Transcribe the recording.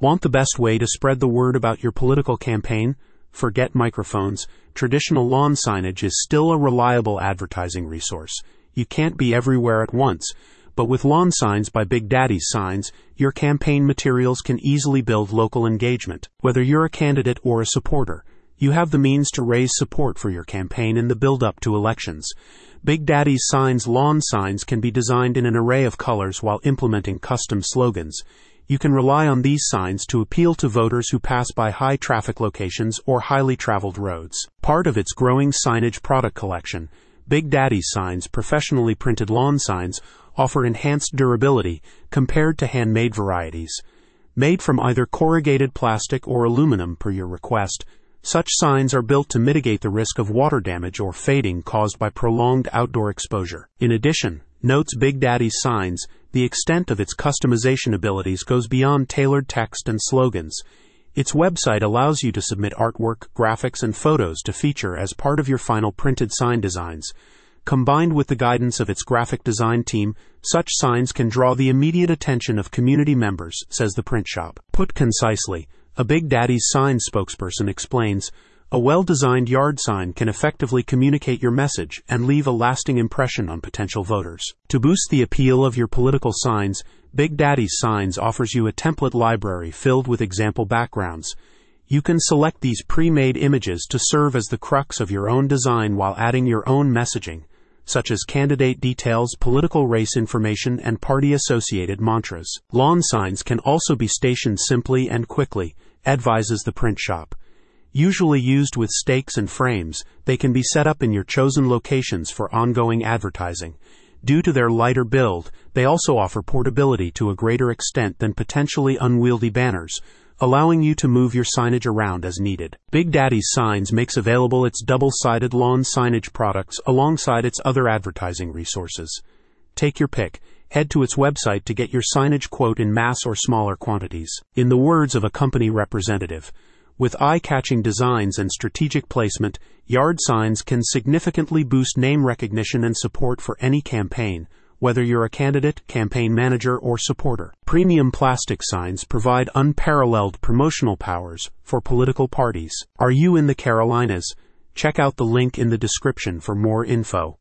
Want the best way to spread the word about your political campaign? Forget microphones. Traditional lawn signage is still a reliable advertising resource. You can't be everywhere at once, but with lawn signs by Big Daddy's Signs, your campaign materials can easily build local engagement. Whether you're a candidate or a supporter, you have the means to raise support for your campaign in the build up to elections. Big Daddy's Signs lawn signs can be designed in an array of colors while implementing custom slogans. You can rely on these signs to appeal to voters who pass by high traffic locations or highly traveled roads. Part of its growing signage product collection, Big Daddy's Signs professionally printed lawn signs offer enhanced durability compared to handmade varieties. Made from either corrugated plastic or aluminum per your request, such signs are built to mitigate the risk of water damage or fading caused by prolonged outdoor exposure. In addition, notes Big Daddy's signs, the extent of its customization abilities goes beyond tailored text and slogans. Its website allows you to submit artwork, graphics, and photos to feature as part of your final printed sign designs. Combined with the guidance of its graphic design team, such signs can draw the immediate attention of community members, says the print shop. Put concisely, a Big Daddy's sign spokesperson explains, a well-designed yard sign can effectively communicate your message and leave a lasting impression on potential voters. To boost the appeal of your political signs, Big Daddy's Signs offers you a template library filled with example backgrounds. You can select these pre-made images to serve as the crux of your own design while adding your own messaging, such as candidate details, political race information, and party-associated mantras. Lawn signs can also be stationed simply and quickly, advises the print shop. Usually used with stakes and frames, they can be set up in your chosen locations for ongoing advertising. Due to their lighter build, they also offer portability to a greater extent than potentially unwieldy banners, allowing you to move your signage around as needed. Big Daddy's Signs makes available its double-sided lawn signage products alongside its other advertising resources. Take your pick. Head to its website to get your signage quote in mass or smaller quantities. In the words of a company representative, with eye-catching designs and strategic placement, yard signs can significantly boost name recognition and support for any campaign, whether you're a candidate, campaign manager, or supporter. Premium plastic signs provide unparalleled promotional powers for political parties. Are you in the Carolinas? Check out the link in the description for more info.